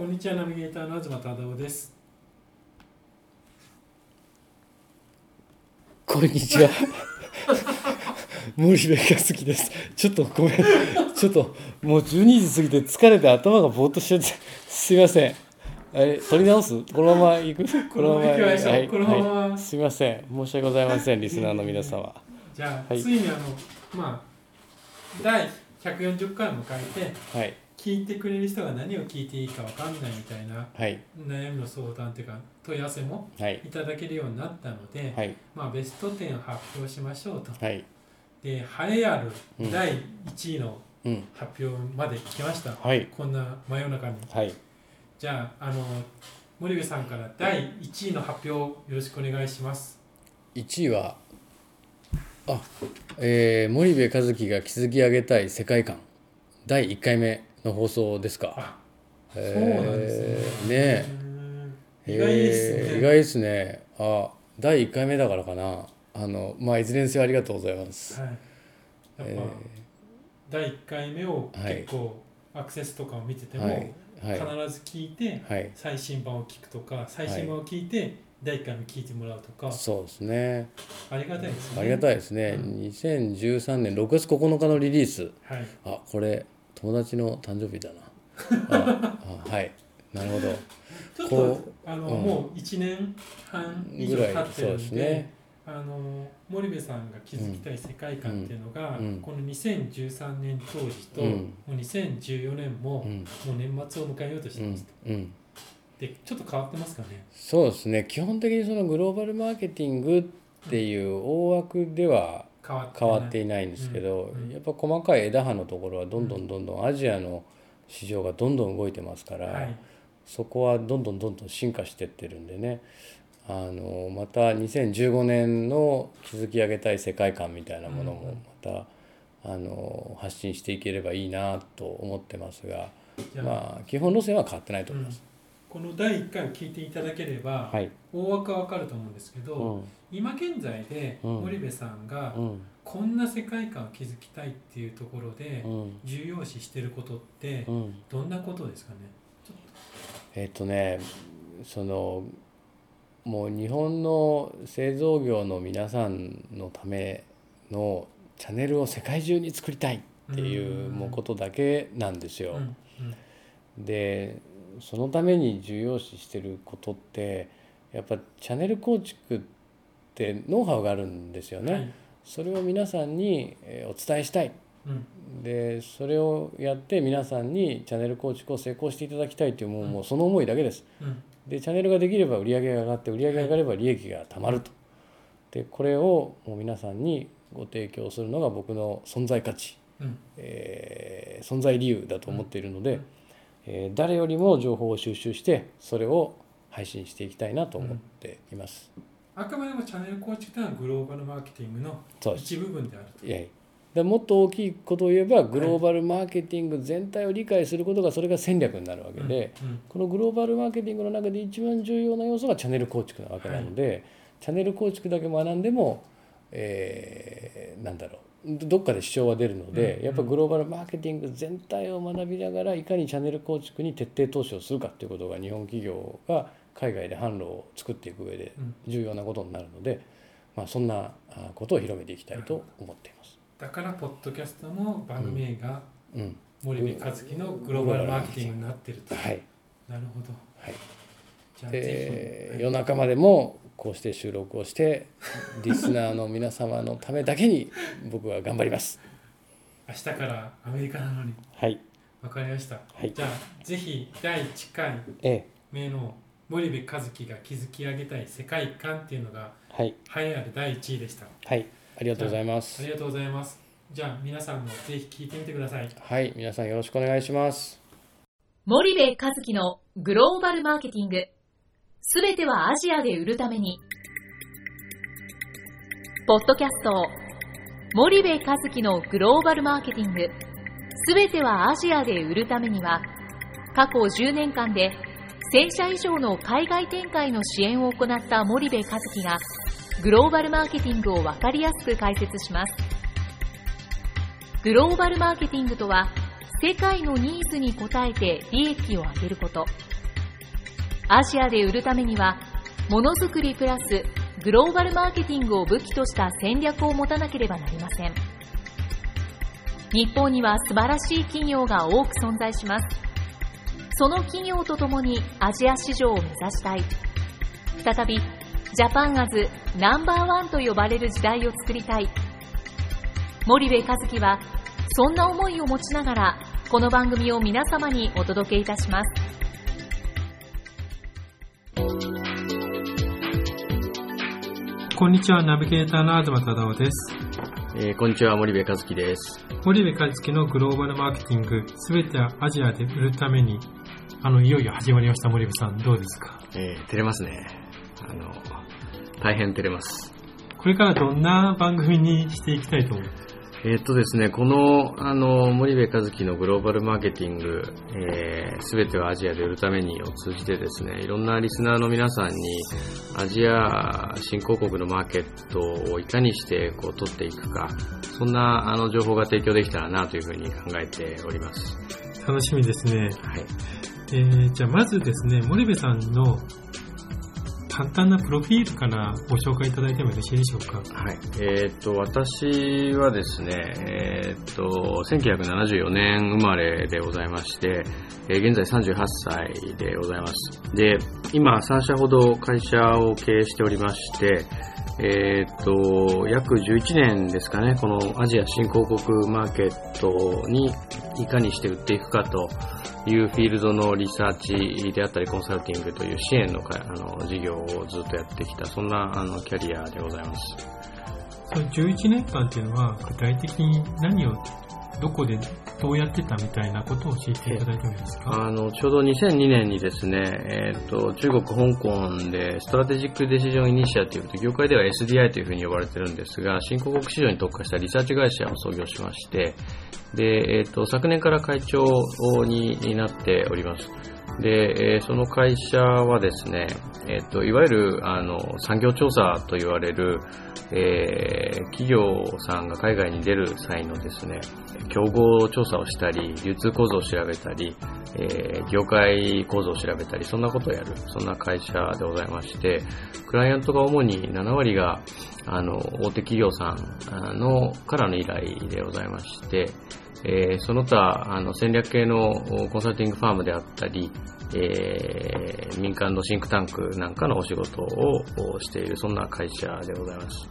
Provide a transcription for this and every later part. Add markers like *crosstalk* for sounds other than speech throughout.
こんにちはナビゲーターの東忠夫です。こんにちは。森部和樹です。ちょっとごめん。ちょっともう12時過ぎて疲れて頭がぼーっとしちゃってすいません。え取り直す？*laughs* このまま行く？このまま行きましょう。はいこのまま。はいすいません。申し訳ございません *laughs* リスナーの皆様。じゃあ、はい。ついにあのまあ第140回を迎えてはい聞いてくれる人が何を聞いていいかわかんないみたいなはい。悩みの相談というか問い合わせもはい。いただけるようになったので、はい。まあ、ベスト10を発表しましょうと。はい。で栄えあるうん第1位のうん。発表まで来ました、はい。こんな真夜中に。はい。じゃああの森部さんから第1位の発表をよろしくお願いします。1位はあえー、森部和樹が築き上げたい世界観。第1回目の放送ですか？そうなんですね。ね。意外ですね。えー。意外ですね。あ第1回目だからかな。あのまあいずれにせよありがとうございます、はい。やっぱ、え第1回目をはい。結構アクセスとかを見てても、はい。はい。必ず聞いてはい。最新版を聞くとか最新版を聞いて第1回目聞いてもらうとか、そうですね。ありがたいですね。ありがたいですね、う2013年6月9日のリリース。はい。あこれ友達の誕生日だな。*laughs* ああはい。なるほど。ちょっことあの、うん。もう1年半以上経ってるんでね。あの森部さんが築きたい世界観っていうのが、うんうん。この2013年当時と、うん。もう2014年も、うん。もう年末を迎えようとしてうんます、うん。でちょっと変わってますかね？そうですね。基本的にそのグローバルマーケティングっていう大枠では変わって変わっていないんですけど、やっぱ細かい枝葉のところはどんどんどんどんアジアの市場がどんどん動いてますから、はい。そこはどんどんどんどん進化してってるんでね。あのまた2015年の築き上げたい世界観みたいなものもまた、あの発信していければいいなと思ってますがまあ基本路線は変わってないと思います。この第1回を聞いていただければ、はい、大枠はわかると思うんですけど、うん。今現在でうん。森部さんがうん。こんな世界観を築きたいっていうところでうん。重要視してることってうん。どんなことですかね？えっとねそのもう日本の製造業の皆さんのためのチャンネルを世界中に作りたいっていうもうことだけなんですよ。うん。うん。でそのために重要視してることってやっぱチャンネル構築ってノウハウがあるんですよね。はい。それを皆さんにえーお伝えしたい。うん。でそれをやって皆さんにチャンネル構築を成功していただきたいというもうもうその思いだけです。うん。でチャンネルができれば売り上げが上がって売り上げが上がれば利益がたまると。でこれをもう皆さんにご提供するのが僕の存在価値、うん。えー存在理由だと思っているので、誰よりも情報を収集してそれを配信していきたいなと思っています。あくまでもチャンネル構築というのはグローバルマーケティングの一部分であると。いでもっと大きいことを言えばグローバルマーケティング全体を理解することがそれが戦略になるわけで、うんこのグローバルマーケティングの中で一番重要な要素がチャンネル構築なわけなので、チャンネル構築だけ学んでも、えーなんだろうどどっかで支障は出るので、うん。やっぱグローバルマーケティング全体を学びながらいかにチャンネル構築に徹底投資をするかということが日本企業が海外で販路を作っていく上でうん。重要なことになるので、まあ、そんなあことを広めていきたいと思っています。だからポッドキャストの番組名がうん、森部和樹のグローバルマーケティングになってると、はい、なるほど。はい。で夜中までもこうして収録をして *laughs* リスナーの皆様のためだけに僕は頑張ります。明日からアメリカなのに。はい、わかりました、はい。じゃあぜひ第1回え目の森部和樹が築き上げたい世界観っていうのがえ、はい、栄えある第1位でした。はい、ありがとうございまあすり。がとうございます。じゃあ皆さんもぜひ聞いてみてください。はい、皆さんよろしくお願いします。森部和樹のグローバルマーケティング。すべてはアジアで売るために。ポッドキャスト、森部和樹のグローバルマーケティング。すべてはアジアで売るためには、過去10年間で1000社以上の海外展開の支援を行った森部和樹が、グローバルマーケティングをわかりやすく解説します。グローバルマーケティングとは、世界のニーズに応えて利益を上げることアジアで売るためにはものづくりプラスグローバルマーケティングを武器とした戦略を持たなければなりません。日本には素晴らしい企業が多く存在します。その企業とともにアジア市場を目指したい。再びジャパンアズナンバーワンと呼ばれる時代を作りたい。森部和樹はそんな思いを持ちながらこの番組を皆様にお届けいたします。こんにちは、ナビゲーターの東忠夫です。えーこんにちは、森部和樹です。森部和樹のグローバルマーケティング、すべてはアジアで売るために、あの、いよいよ始まりました、森部さん、どうですか？えー照れますね。あの、大変照れます。これからどんな番組にしていきたいと思う？えーっとですね、この、あの、森部和樹のグローバルマーケティング、すべてはアジアで売るためにを通じてですね、いろんなリスナーの皆さんに、アジア新興国のマーケットをいかにしてこう取っていくか、そんなあの情報が提供できたらなというふうに考えております。楽しみですね。はい。えー、じゃあまずですね、森部さんの簡単なプロフィールからご紹介いただいてもよろしいでしょうか？はい。えーっと、私はですね、えーっと、1974年生まれでございまして、えー現在38歳でございます。で、今3社ほど会社を経営しておりまして、えっと、約11年ですかね、このアジア新興国マーケットにいかにして売っていくかというフィールドのリサーチであったりコンサルティングという支援のかあの事業をずっとやってきた、そんなあのキャリアでございます。その11年間っていうのは具体的に何をどこでどうやってたみたいなことを教えていただいてもいいですか？あの、ちょうど2002年にですね、えっ、と、中国、香港で、 Strategic Decision Initiative と、業界では SDI というふうに呼ばれてるんですが、新興国市場に特化したリサーチ会社を創業しまして、で、えっ、と、昨年から会長になっております。で、えその会社はですね、えっ、と、いわゆる、あの、産業調査と言われる、えー企業さんが海外に出る際のですね、競合調査をしたり、流通構造を調べたり、えー業界構造を調べたり、そんなことをやる、そんな会社でございまして、クライアントが主に7割が、あの、大手企業さんの、からの依頼でございまして、えーその他、あの、戦略系のおコンサルティングファームであったり、えー民間のシンクタンクなんかのお仕事をおしている、そんな会社でございます。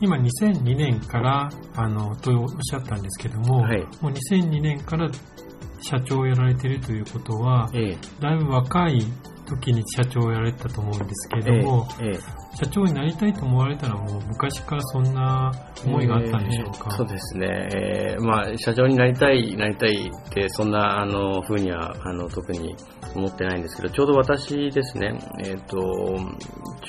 今2002年からあのとおっしゃったんですけども、はい。もう2002年から社長をやられているということはええ。だいぶ若い時に社長をやられてたと思うんですけれども、ええ社長になりたいと思われたのはもう昔からそんな思いがあったんでしょうか、えーそうですね。えーまあ、社長になりたい、なりたいって、そんな、あの、ふうには、あの、特に思ってないんですけど、ちょうど私ですね、えっ、と、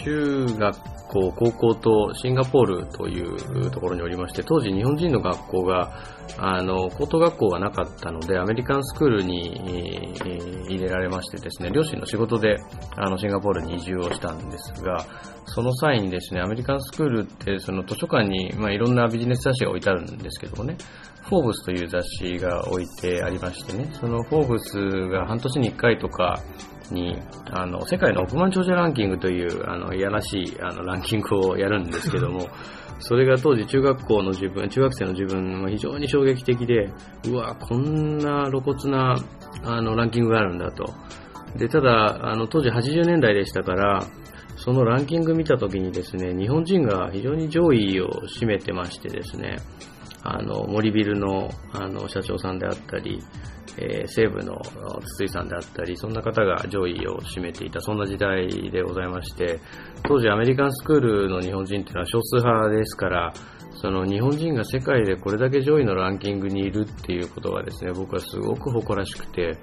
中学校、高校とシンガポールというところにおりまして、当時日本人の学校が、あの、高等学校がなかったので、アメリカンスクールにえー入れられましてですね、両親の仕事で、あの、シンガポールに移住をしたんですが、その際にですね、アメリカンスクールって、その図書館に、まあ、いろんなビジネス雑誌が置いてあるんですけどもね、フォーブスという雑誌が置いてありましてね、そのフォーブスが半年に1回とかに、あの、世界の億万長者ランキングという、あの、いやらしい、あの、ランキングをやるんですけども、*laughs* それが当時中学校の自分、中学生の自分は非常に衝撃的で、うわ、こんな露骨な、あの、ランキングがあるんだと。で、ただ、あの、当時80年代でしたから、そのランキング見たときにですね、日本人が非常に上位を占めてましてですね、あの、森ビルの、あの、社長さんであったり、えー西部の筒井さんであったり、そんな方が上位を占めていた、そんな時代でございまして、当時アメリカンスクールの日本人っていうのは少数派ですから、その日本人が世界でこれだけ上位のランキングにいるっていうことがですね、僕はすごく誇らしくて、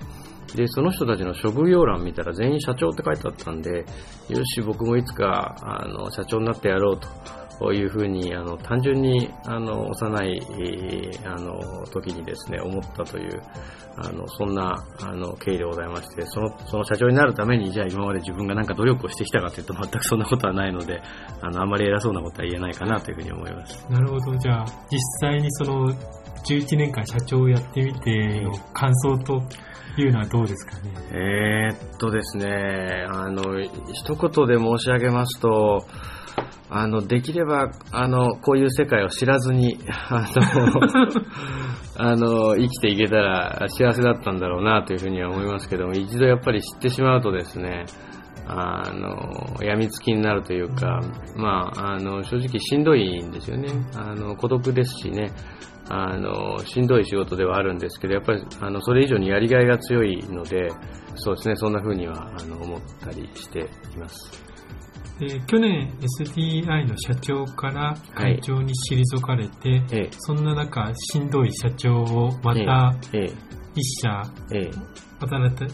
で、その人たちの職業欄見たら全員社長って書いてあったんで、よし、僕もいつか、あの、社長になってやろうと。いうふうに、あの、単純に、あの、幼い、あの、時にですね、思ったという、あの、そんな、あの、経緯でございまして、その、その社長になるために、じゃあ今まで自分がなんか努力をしてきたかというと全くそんなことはないので、あの、あまり偉そうなことは言えないかなというふうに思います。なるほどじゃあ実際にその11年間社長をやってみての感想というのはどうですかね？えー、っとですね、あの、一言で申し上げますと、あの、できれば、あの、こういう世界を知らずに、あの、*laughs* あの、生きていけたら幸せだったんだろうなというふうには思いますけども、一度やっぱり知ってしまうとですね、あの、病みつきになるというか、まあ、あの、正直しんどいんですよね。あの、孤独ですしね、あの、しんどい仕事ではあるんですけど、やっぱり、あの、それ以上にやりがいが強いので、そうですね、そんな風には、あの、思ったりしています。で去年 SDI の社長から会長に退かれて、はいそんな中しんどい社長をまた一社、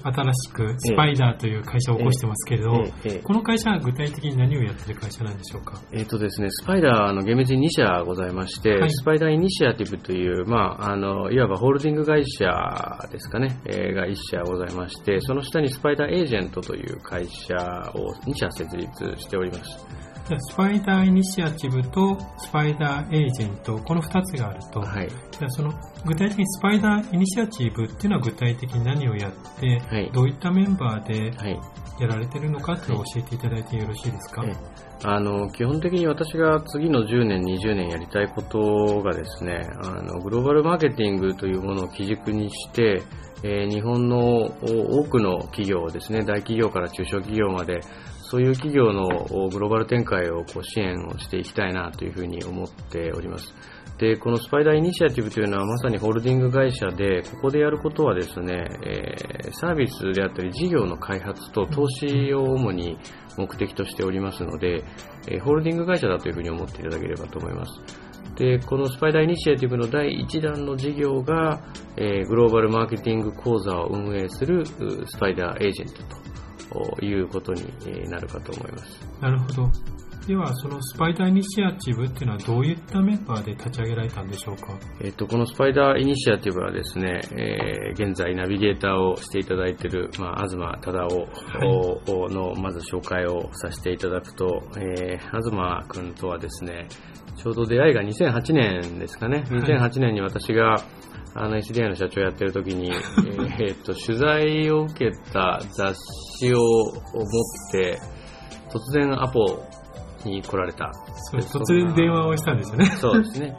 新しくスパイダーという会社を起こしてますけれど、この会社は具体的に何をやってる会社なんでしょうか？えっ、とですね、スパイダーの厳密に2社ございまして、はい、スパイダーイニシアティブという、まあ、あの、いわばホールディング会社ですかね、えー、が1社ございまして、その下にスパイダーエージェントという会社を2社設立しております。スパイダーイニシアチブとスパイダーエージェント、この2つがあると、はい、じゃその具体的にスパイダーイニシアチブっていうのは具体的に何をやって、はい、どういったメンバーでやられてるのかっていうのを教えていただいてよろしいですか、はい、あの基本的に私が次の10年、20年やりたいことがですねあのグローバルマーケティングというものを基軸にして、えー、日本の多くの企業ですね大企業から中小企業までそういう企業のグローバル展開をこう支援をしていきたいなというふうに思っております。で、このスパイダーイニシアティブというのはまさにホールディング会社で、ここでやることはですね、え、サービスであったり事業の開発と投資を主に目的としておりますので、え、ホールディング会社だというふうに思っていただければと思います。で、このスパイダーイニシアティブの第1弾の事業が、え、グローバルマーケティング講座を運営するスパイダーエージェントということになるかと思います。なるほど。では、そのスパイダーイニシアチブっていうのはどういったメンバーで立ち上げられたんでしょうか？えっ、と、このスパイダーイニシアティブはですね、えー、現在ナビゲーターをしていただいている、まあ、東忠夫の、まず紹介をさせていただくと、えー、東君とはですね、ちょうど出会いが2008年ですかね、2008年に私が、あの SDI の社長やってる時に、*laughs* えー、っと、取材を受けた雑誌を持って、突然アポに来られた。突然電話をしたんですよね。*laughs* そうですね。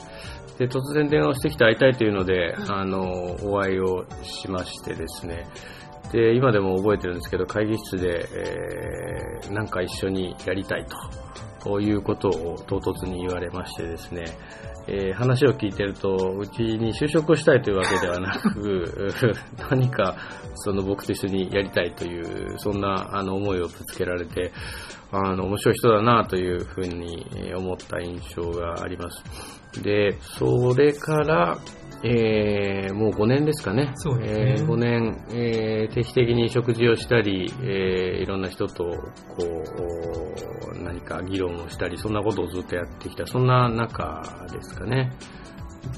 で、突然電話をしてきて会いたいというので、あの、お会いをしましてですね。で、今でも覚えてるんですけど、会議室で、えー、なんか一緒にやりたいと。こういうことを唐突に言われましてですね、えー、話を聞いてると、うちに就職をしたいというわけではなく、*laughs* 何かその僕と一緒にやりたいという、そんなあの思いをぶつけられて、あの面白い人だなというふうに思った印象があります。で、それから、えー、もう5年ですかね。そうですね。えー、5年、えー、定期的に食事をしたり、えー、いろんな人と、こう、何か議論をしたり、そんなことをずっとやってきた、そんな中ですかね。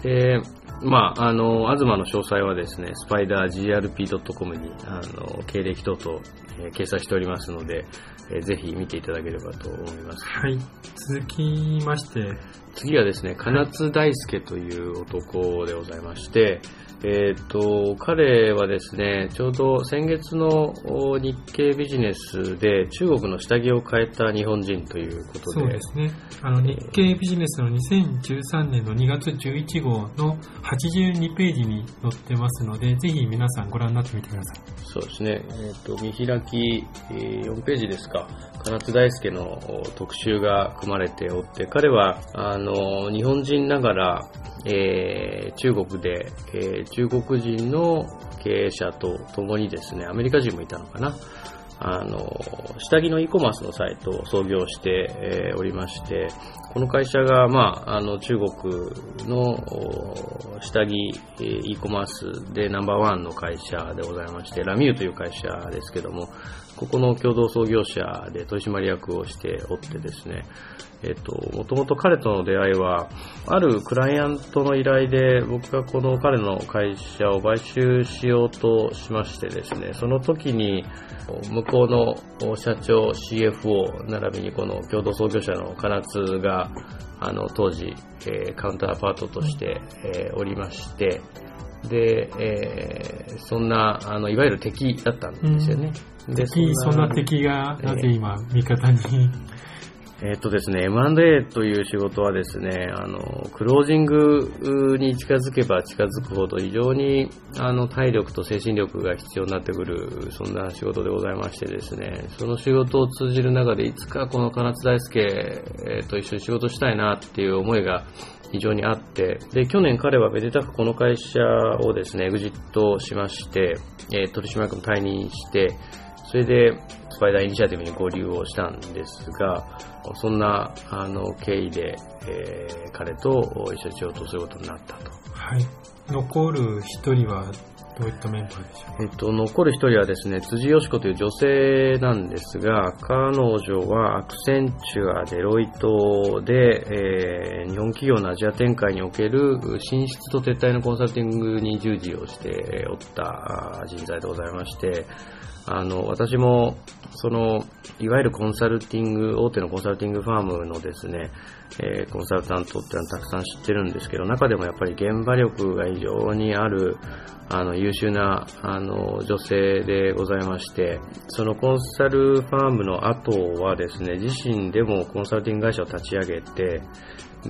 で、まあ、あの、東の詳細はですね、スパイダー GRP.com に、あの、経歴等々、えー、掲載しておりますので、えー、ぜひ見ていただければと思います。はい。続きまして、次はですね、金津大輔という男でございまして、えっ、ー、と、彼はですね、ちょうど先月の日経ビジネスで中国の下着を変えた日本人ということで。そうですね。あの、日経ビジネスの2013年の2月11号の82ページに載ってますので、ぜひ皆さんご覧になってみてください。そうですね。えっ、ー、と、見開き、えー、4ページですか。金津大輔の特集が組まれておって、彼は、あの、日本人ながら、えー、中国で、えー、中国人の経営者と共にですね、アメリカ人もいたのかな。あの、下着の e コマースのサイトを創業して、え、おりまして、この会社が、まあ、あの、中国の下着 e コマースでナンバーワンの会社でございまして、ラミューという会社ですけども、ここの共同創業者で取締役をしておってですね、えっと、もともと彼との出会いは、あるクライアントの依頼で、僕がこの彼の会社を買収しようとしましてですね、その時に、向こうの社長 CFO 並びにこの共同創業者の金津があの当時、えー、カウンターパートとして、えー、おりましてで、えー、そんなあのいわゆる敵だったんですよね。うん、でそんな敵がなぜ今、味方に？*laughs* えっとですね、M&A という仕事はですね、あの、クロージングに近づけば近づくほど非常にあの体力と精神力が必要になってくる、そんな仕事でございましてですね、その仕事を通じる中でいつかこの金津大輔と一緒に仕事したいなっていう思いが非常にあって、で、去年彼はめでたくこの会社をですね、エグジットしまして、え取締役も退任して、それでスパイダーイニシアティブに合流をしたんですが、そんなあの経緯で、えー、彼と一緒に仕事をすることになったと。はい。残る一人はどういったメンバーでしょうか、えっと、残る一人はですね、辻よし子という女性なんですが、彼女はアクセンチュア、デロイトで、えー、日本企業のアジア展開における進出と撤退のコンサルティングに従事をしておった人材でございまして、あの、私も、その、いわゆるコンサルティング、大手のコンサルティングファームのですね、えー、コンサルタントってのはたくさん知ってるんですけど、中でもやっぱり現場力が非常にある、あの、優秀な、あの、女性でございまして、そのコンサルファームの後はですね、自身でもコンサルティング会社を立ち上げて、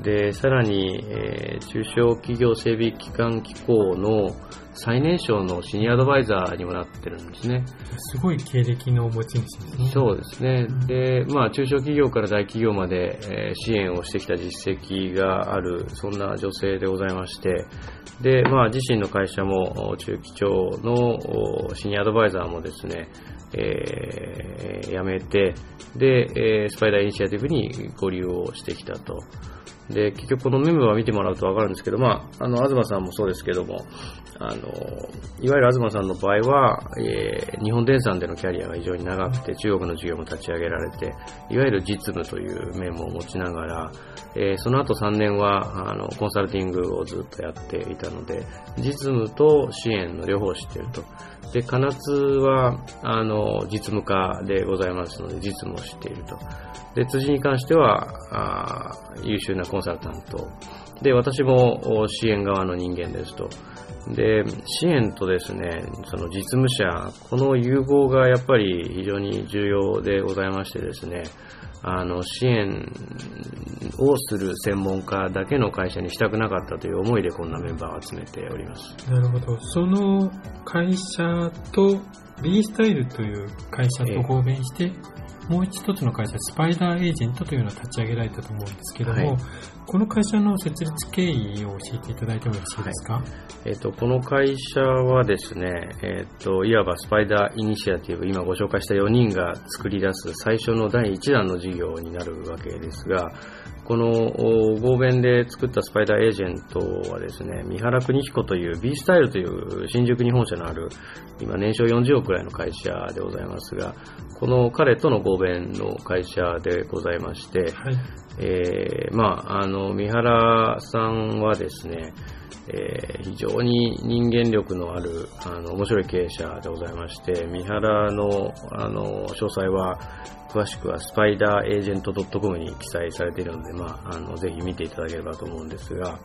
で、さらに、えー、中小企業整備機関機構の最年少のシニアアドバイザーにもなってるんですね。すごい経歴の持ち主ですね。そうですね。で、まあ、中小企業から大企業まで、えー、支援をしてきた実績がある、そんな女性でございまして、で、まあ、自身の会社も、中期長のシニアアドバイザーもですね、えー、辞めて、で、えー、スパイダーイニシアティブに合流をしてきたと。で、結局このメンバーを見てもらうとわかるんですけど、まあ、あの、東さんもそうですけども、あの、いわゆる東さんの場合は、えー、日本電産でのキャリアが非常に長くて、中国の事業も立ち上げられて、いわゆる実務という面も持ちながら、えー、その後3年は、あの、コンサルティングをずっとやっていたので、実務と支援の両方を知っていると。で、金津は、あの、実務家でございますので、実務を知っていると。で、辻に関しては、あ優秀なコンサルタント。で、私も支援側の人間ですと。で、支援とですね、その実務者、この融合がやっぱり非常に重要でございましてですね、あの、支援をする専門家だけの会社にしたくなかったという思いでこんなメンバーを集めております。なるほど。その会社と B スタイルという会社と合弁して、もう一つの会社、スパイダーエージェントというのを立ち上げられたと思うんですけども、はい、この会社の設立経緯を教えていただいてもよろしいですか、はい、えーと、この会社はですね、えーと、いわばスパイダーイニシアティブ、今ご紹介した4人が作り出す最初の第1弾の事業になるわけですが、この合弁で作ったスパイダーエージェントはですね、三原邦彦という B スタイルという新宿に本社のある今年商40億くらいの会社でございますが、この彼との合弁の会社でございまして、はい、えー、まあ、あの、三原さんはですね、えー、非常に人間力のある、あの、面白い経営者でございまして、三原の、あの、詳細は、詳しくはスパイダーエージェント .com に記載されているので、まあ、あの、ぜひ見ていただければと思うんですが、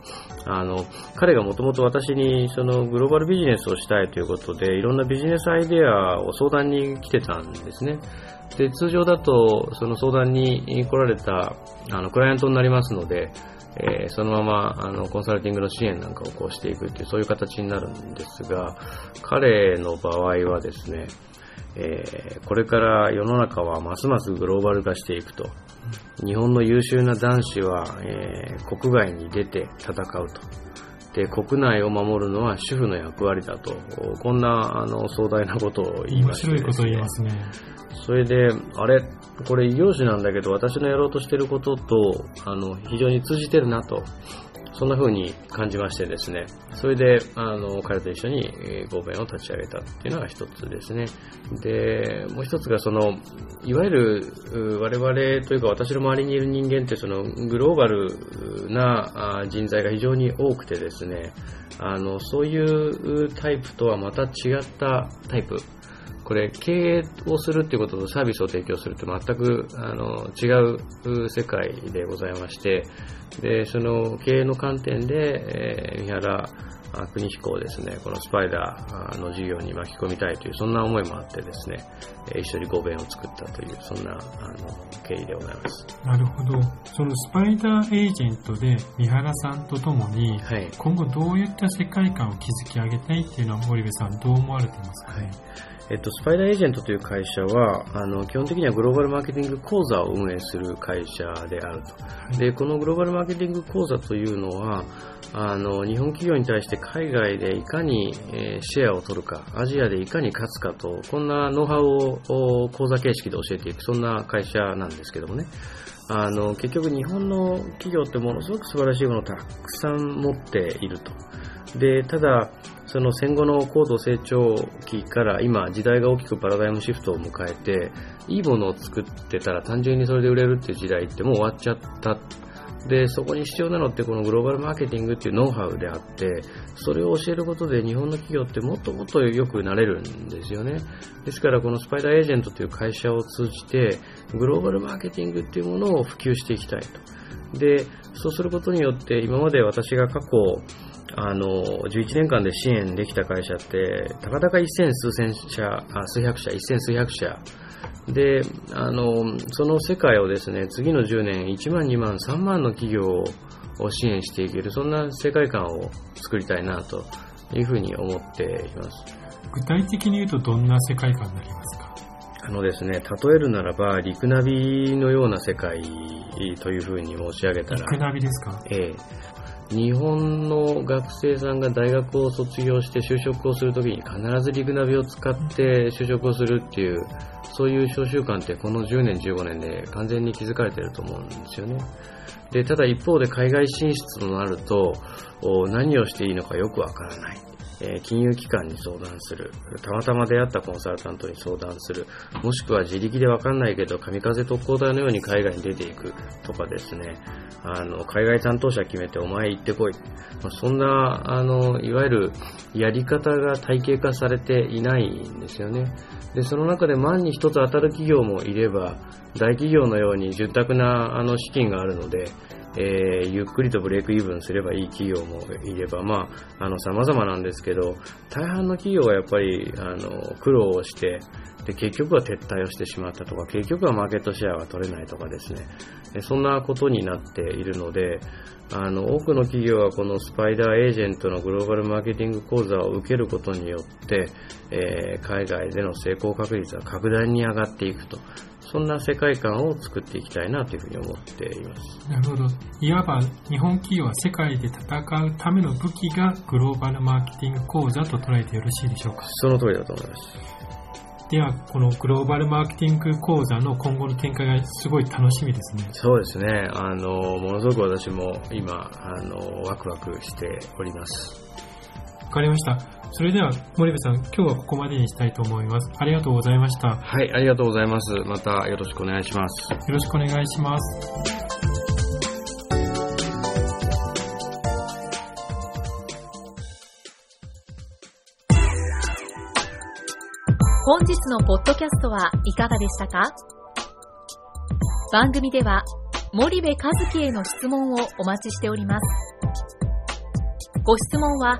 あの、彼がもともと私にそのグローバルビジネスをしたいということで、いろんなビジネスアイデアを相談に来てたんですね。で、通常だと、その相談に来られた、あの、クライアントになりますので、えー、そのままあのコンサルティングの支援なんかをこうしていくっていうそういう形になるんですが彼の場合はですね、えー、これから世の中はますますグローバル化していくと。日本の優秀な男子は、えー、国外に出て戦うと。で、国内を守るのは主婦の役割だと。こんな、あの、壮大なことを言いました、ね、面白いことを言いますね。それで、あれ、これ異業種なんだけど、私のやろうとしてることと、あの、非常に通じてるなと。そんな風に感じましてですね、それで、あの、彼と一緒に合弁を立ち上げたっていうのが一つですね。で、もう一つがその、いわゆる我々というか私の周りにいる人間ってそのグローバルな人材が非常に多くてですね、あの、そういうタイプとはまた違ったタイプ。これ経営をするっていうこととサービスを提供するって全くあの違う世界でございまして、でその経営の観点で、えー、三原国彦をですね、このスパイダーの事業に巻き込みたいという、そんな思いもあってですね、一緒に合弁を作ったという、そんなあの経緯でございます。なるほど。そのスパイダーエージェントで三原さんとともに、はい、今後どういった世界観を築き上げたいっていうのは森部さんどう思われてますか、はいえっと、スパイダーエージェントという会社は、あの、基本的にはグローバルマーケティング講座を運営する会社であると。で、このグローバルマーケティング講座というのは、あの、日本企業に対して海外でいかに、えー、シェアを取るか、アジアでいかに勝つかと、こんなノウハウを講座形式で教えていく、そんな会社なんですけどもね。あの、結局日本の企業ってものすごく素晴らしいものをたくさん持っていると。で、ただ、その戦後の高度成長期から今時代が大きくパラダイムシフトを迎えて、いいものを作ってたら単純にそれで売れるっていう時代ってもう終わっちゃったで、そこに必要なのってこのグローバルマーケティングっていうノウハウであって、それを教えることで日本の企業ってもっともっと良くなれるんですよね。ですからこのスパイダーエージェントという会社を通じて、グローバルマーケティングっていうものを普及していきたいと。で、そうすることによって今まで私が過去、あの、11年間で支援できた会社って、たかだか一千数千社、あ数百社、一千数百社で、あの、その世界をですね、次の10年、1万、2万、3万の企業を支援していける、そんな世界観を作りたいなというふうに思っています。具体的に言うとどんな世界観になりますか？あのですね、例えるならば、陸ナビのような世界というふうに申し上げたら。陸ナビですか？ええ。日本の学生さんが大学を卒業して就職をするときに必ずリグナビを使って就職をするっていう、そういう召集感ってこの10年、15年で完全に築かれてると思うんですよね。で、ただ一方で海外進出となると、何をしていいのかよくわからない。え金融機関に相談する、たまたま出会ったコンサルタントに相談する、もしくは自力でわかんないけど、神風特攻隊のように海外に出ていくとかですね、あの、海外担当者決めてお前行ってこい。まあ、そんな、あの、いわゆるやり方が体系化されていないんですよね。で、その中で万に一つ当たる企業もいれば、大企業のように潤沢なあの資金があるので、えー、ゆっくりとブレイクイーブンすればいい企業もいれば、まあ、あの、様々なんですけど、大半の企業はやっぱり、あの、苦労をして、で、結局は撤退をしてしまったとか、結局はマーケットシェアが取れないとかですね、そんなことになっているので、あの、多くの企業はこのスパイダーエージェントのグローバルマーケティング講座を受けることによって、えー、海外での成功確率は格段に上がっていくと。そんな世界観を作っていきたいなというふうに思っています。なるほど。いわば日本企業は世界で戦うための武器がグローバルマーケティング講座と捉えてよろしいでしょうかその通りだと思います。では、このグローバルマーケティング講座の今後の展開がすごい楽しみですね。そうですね。あの、ものすごく私も今、あの、ワクワクしております。わかりました。それでは森部さん、今日はここまでにしたいと思います。ありがとうございました。はい、ありがとうございます。またよろしくお願いします。よろしくお願いします。本日のポッドキャストはいかがでしたか？番組では森部和樹への質問をお待ちしております。ご質問は